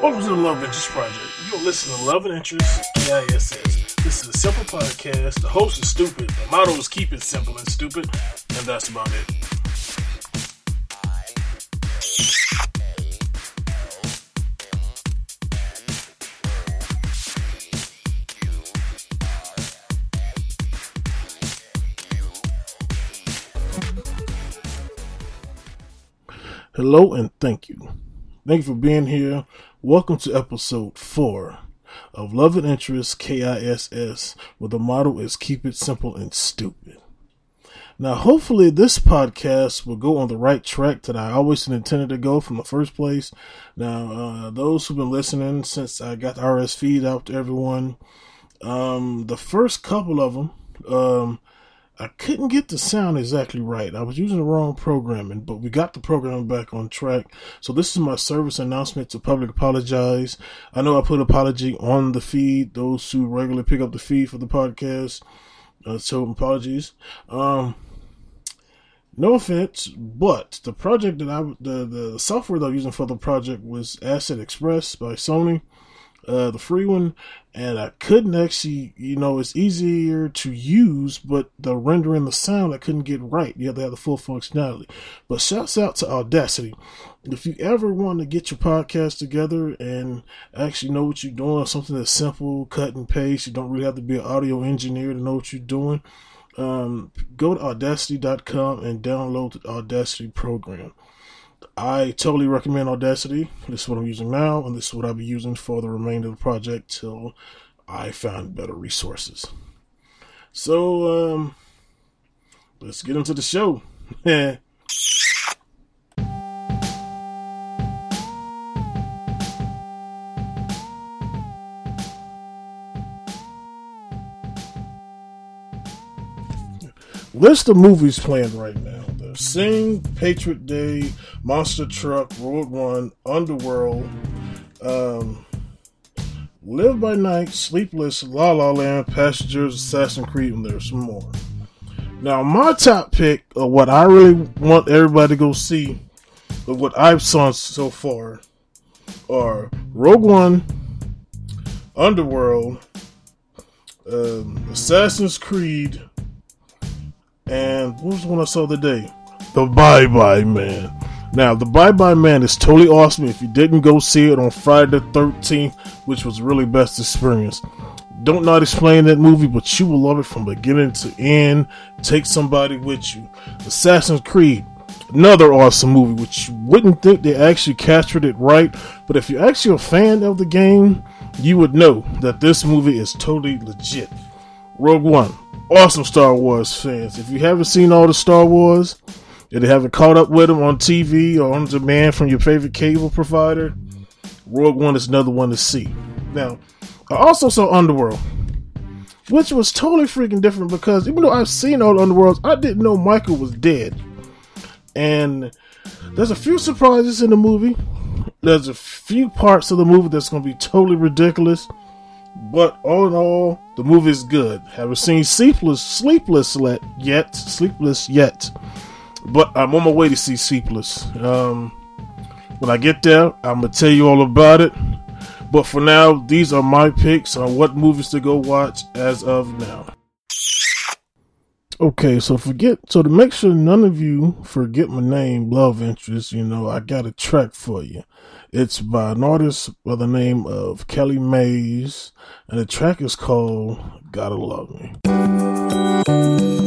Welcome to the Love Interest Project. You're listening to Love and Interest, KISS. This is a simple podcast. The host is stupid. The motto is keep it simple and stupid, and that's about it. Hello and thank you. Thank you for being here. Welcome to episode four of Love and Interest KISS, where the motto is keep it simple and stupid. Now, hopefully, this podcast will go on the right track that I always intended to go from the first place. Now, uh, those who've been listening since I got the RS feed out to everyone, um, the first couple of them, um, I couldn't get the sound exactly right. I was using the wrong programming, but we got the programming back on track. So this is my service announcement to public apologize. I know I put apology on the feed. Those who regularly pick up the feed for the podcast, uh, so apologies. Um, no offense, but the project that I the the software that I'm using for the project was ACID Xpress by Sony uh, the free one, and I couldn't actually, you know, it's easier to use, but the rendering the sound I couldn't get right. Have to have the full functionality. But shouts out to Audacity. If you ever want to get your podcast together and actually know what you're doing, something that's simple, cut and paste, you don't really have to be an audio engineer to know what you're doing. Um, go to audacity.com and download the Audacity program. I totally recommend Audacity. This is what I'm using now, and this is what I'll be using for the remainder of the project till I find better resources. So, um, let's get into the show. List of movies playing right now. The Sing, Patriot Day, Monster Truck, Rogue One, Underworld, um, Live by Night, Sleepless, La La Land, Passengers, Assassin's Creed, and there's some more. Now, my top pick of what I really want everybody to go see, of what I've saw so far, are Rogue One, Underworld, um, Assassin's Creed, and what was the one I saw today? The Bye Bye Man. Now, The Bye Bye Man is totally awesome. If you didn't go see it on Friday the 13th, which was really best experience, don't not explain that movie, but you will love it from beginning to end. Take somebody with you. Assassin's Creed, another awesome movie, which you wouldn't think they actually captured it right. But if you're actually a fan of the game, you would know that this movie is totally legit. Rogue One, awesome Star Wars fans. If you haven't seen all the Star Wars, if you haven't caught up with them on TV or on demand from your favorite cable provider, Rogue One is another one to see. Now, I also saw Underworld, which was totally freaking different because even though I've seen all the Underworlds, I didn't know Michael was dead. And there's a few surprises in the movie. There's a few parts of the movie that's going to be totally ridiculous. But all in all, the movie is good. Haven't seen Sleepless, Sleepless yet, Sleepless yet, but I'm on my way to see Sleepless. Um, when I get there, I'm gonna tell you all about it. But for now, these are my picks on what movies to go watch as of now. Okay, so forget so to make sure none of you forget my name, love interest. You know, I got a track for you. It's by an artist by the name of Kellee Maize, and the track is called "Gotta Love Me."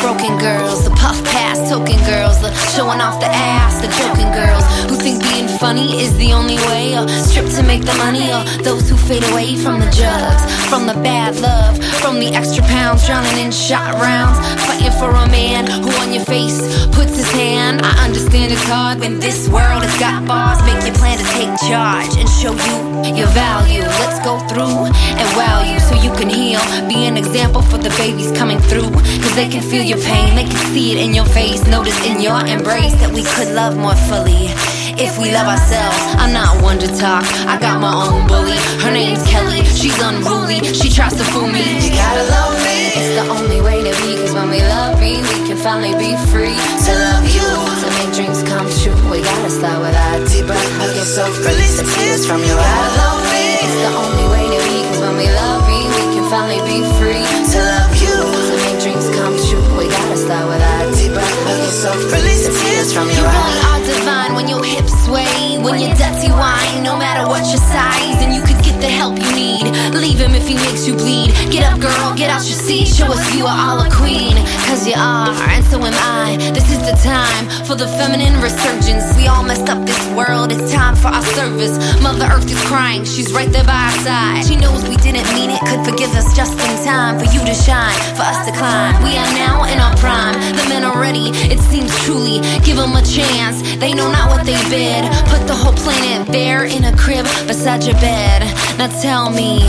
Broken girls, puff pass token girls, the showing off the ass, the joking girls who think being funny is the only way, or strip to make the money, or those who fade away from the drugs, from the bad love, from the extra pounds, drowning in shot rounds, fighting for a man who on your face, puts his hand. I understand it's hard when this world has got bars. Make your plan to take charge and show you your value. Let's go through and wow you so you can heal. Be an example for the babies coming through. Cause they can feel your pain, they can see it in your face. Notice in your embrace that we could love more fully if we love ourselves. I'm not one to talk, I got my own bully. Her name's Kellee, she's unruly, she tries to fool me. You gotta love me, it's the only way to be. Cause when we love me, we can finally be free to love you. To make dreams come true, we gotta start with our deep breath. Hug yourself, release the tears from your eyes. Love me, it's the only way to be. Cause when we love me, we can finally be free to love you. To make dreams come true, we gotta start with our yourself, release the tears from your eyes. You really are divine when your hips sway, when you're dirty wine, no matter what your size, and you could get the help you need. Leave him if he makes you bleed. Get up, girl, get out your seat. Show us you are all a queen, cause you are, and so am I. This is the time for the feminine resurgence. We all messed up this world, it's time for our service. Mother Earth is crying, she's right there by our side. She knows we didn't mean it, could forgive us just in time for you to shine, for us to climb. We are now in our prime, the men are ready, it seems truly. Give them a chance, they know not what they bid. Put the whole planet there in a crib beside your bed. Now tell me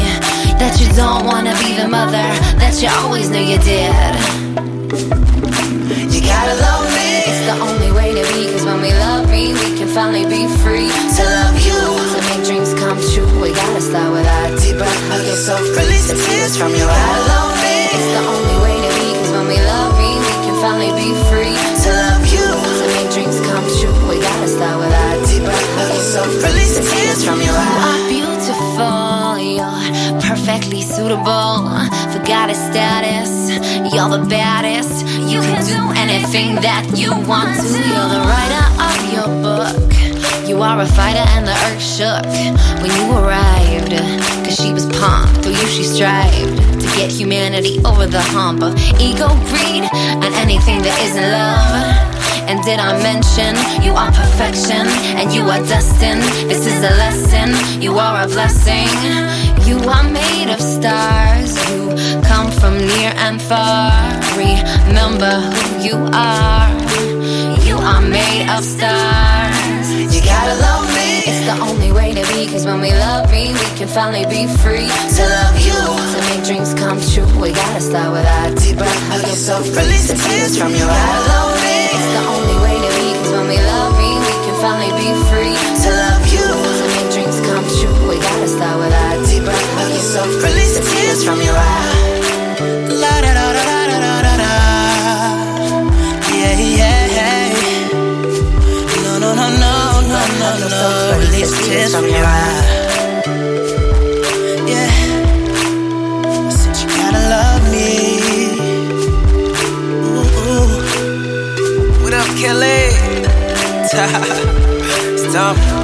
that you don't wanna be the mother that you always knew you did. You gotta love me. It's the only way to be, cause when we love me, we can finally be free to love you. To make dreams come true, we gotta start with our deep breath. Hug yourself, release the tears from your eyes. Love me. It's the only way to be, cause when we love You're the baddest. You can do anything that you want to. You're the writer of your book. You are a fighter and the earth shook when you arrived. Cause she was pumped, through you she strived to get humanity over the hump of ego, greed, and anything that isn't love. And did I mention you are perfection and you are destined? This is a lesson, you are a blessing. You are made of stars, you come from near and far. Remember who you are, you are made of stars. You gotta love me, it's the only way to be. Cause when we love me, we can finally be free to love you. To make dreams come true, we gotta start with our deep breath. Hug yourself, release the tears from your eyes. Love me, it's the only way to be. Cause when we love me, we can finally be free to love you. To make dreams come true, we gotta start with our breath. Hug yourself, release the tears from your. La da da da da da da da. Yeah, yeah. No, no, no, no, no, no, no. Release the tears from your. Said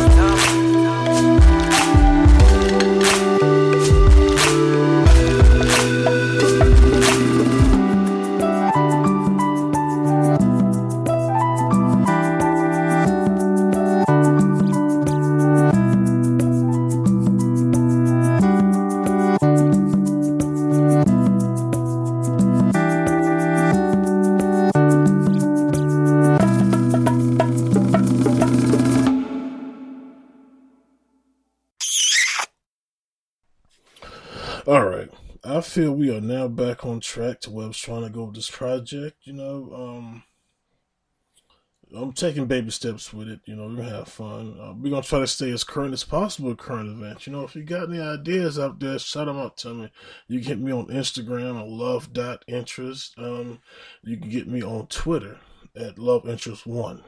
are now back on track to where I was trying to go with this project. You know, um, I'm taking baby steps with it. You know, we're gonna have fun. Uh, we're gonna try to stay as current as possible with current events. You know, if you got any ideas out there, shout them out to me. You can get me on Instagram at love.interest. Um, you can get me on Twitter at loveinterest1.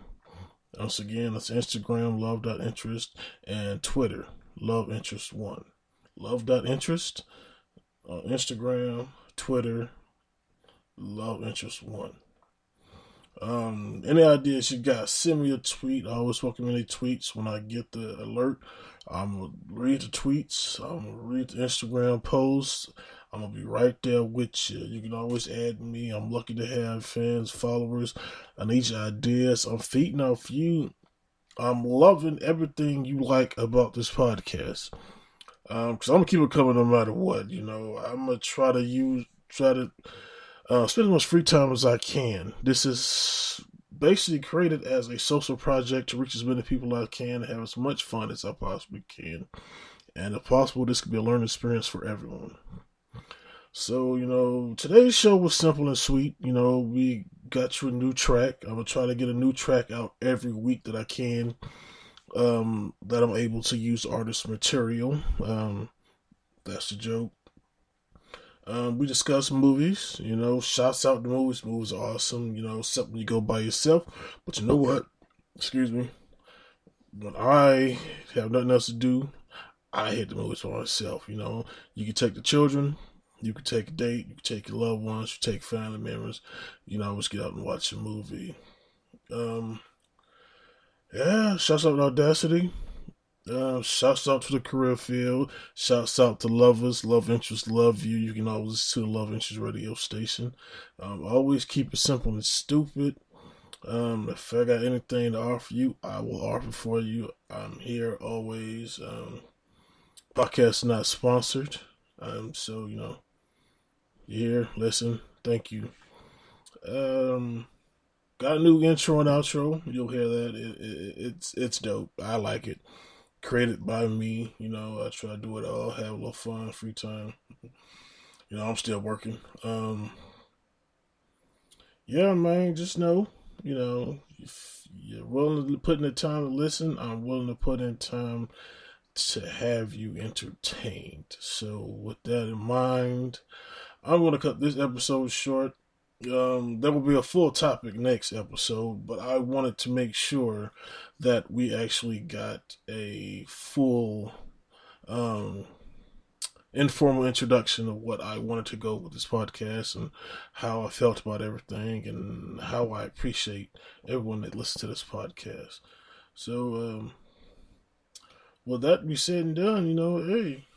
Once again, that's Instagram, love.interest, and Twitter, loveinterest1. Love.interest on Instagram, Twitter, love interest one. Um, any ideas you got, send me a tweet. I always welcome any tweets when I get the alert. I'm gonna read the tweets. I'm gonna read the Instagram posts. I'm gonna be right there with you. You can always add me. I'm lucky to have fans, followers. I need your ideas. I'm feeding off you. I'm loving everything you like about this podcast. Um, cause I'm gonna keep it coming no matter what. You know, I'm gonna try to use, try to uh, spend as much free time as I can. This is basically created as a social project to reach as many people as I can and have as much fun as I possibly can. And if possible, this could be a learning experience for everyone. So, you know, today's show was simple and sweet. You know, we got you a new track. I'm to try to get a new track out every week that I can, um, that I'm able to use artist material. Um, that's the joke. Um, we discuss movies, you know, shouts out the movies. Movies are awesome, you know, something you go by yourself. But you know what? Excuse me. When I have nothing else to do, I hit the movies for myself, you know. You can take the children, you can take a date, you can take your loved ones, you take family members, you know, just get out and watch a movie. Um, yeah, shouts out to Audacity. Uh, shouts out to the career field. Shouts out to lovers, love interest, love you. You can always listen to the Love Interest radio station. Um, always keep it simple and stupid. Um, if I got anything to offer you, I will offer for you. I'm here always. Um, podcast not sponsored. Um, so you know, you here, listen, thank you. Um, got a new intro and outro. You'll hear that. It, it, it's it's dope. I like it created by me. You know, I try to do it all, have a little fun, free time. You know, I'm still working. Um, yeah, man, just know, you know, if you're willing to put in the time to listen, I'm willing to put in time to have you entertained. So, with that in mind, I'm going to cut this episode short. Um, there will be a full topic next episode, but I wanted to make sure that we actually got a full um, informal introduction of what I wanted to go with this podcast and how I felt about everything and how I appreciate everyone that listens to this podcast. So, um, with that be said and done, you know, hey,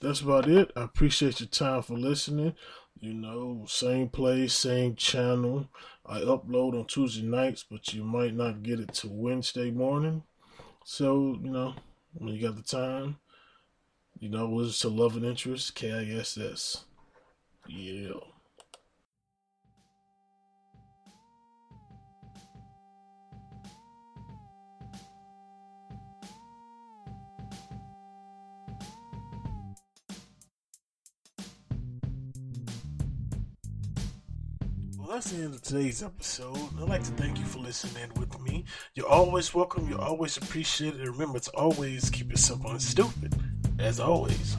that's about it. I appreciate your time for listening. You know, same place, same channel. I upload on Tuesday nights, but you might not get it till Wednesday morning. So, you know, when you got the time, you know, listen to Love and Interest, KISS. Yeah. That's the end of today's episode. I'd like to thank you for listening with me. You're always welcome. You're always appreciated. And remember, to always keep it simple and stupid. As always.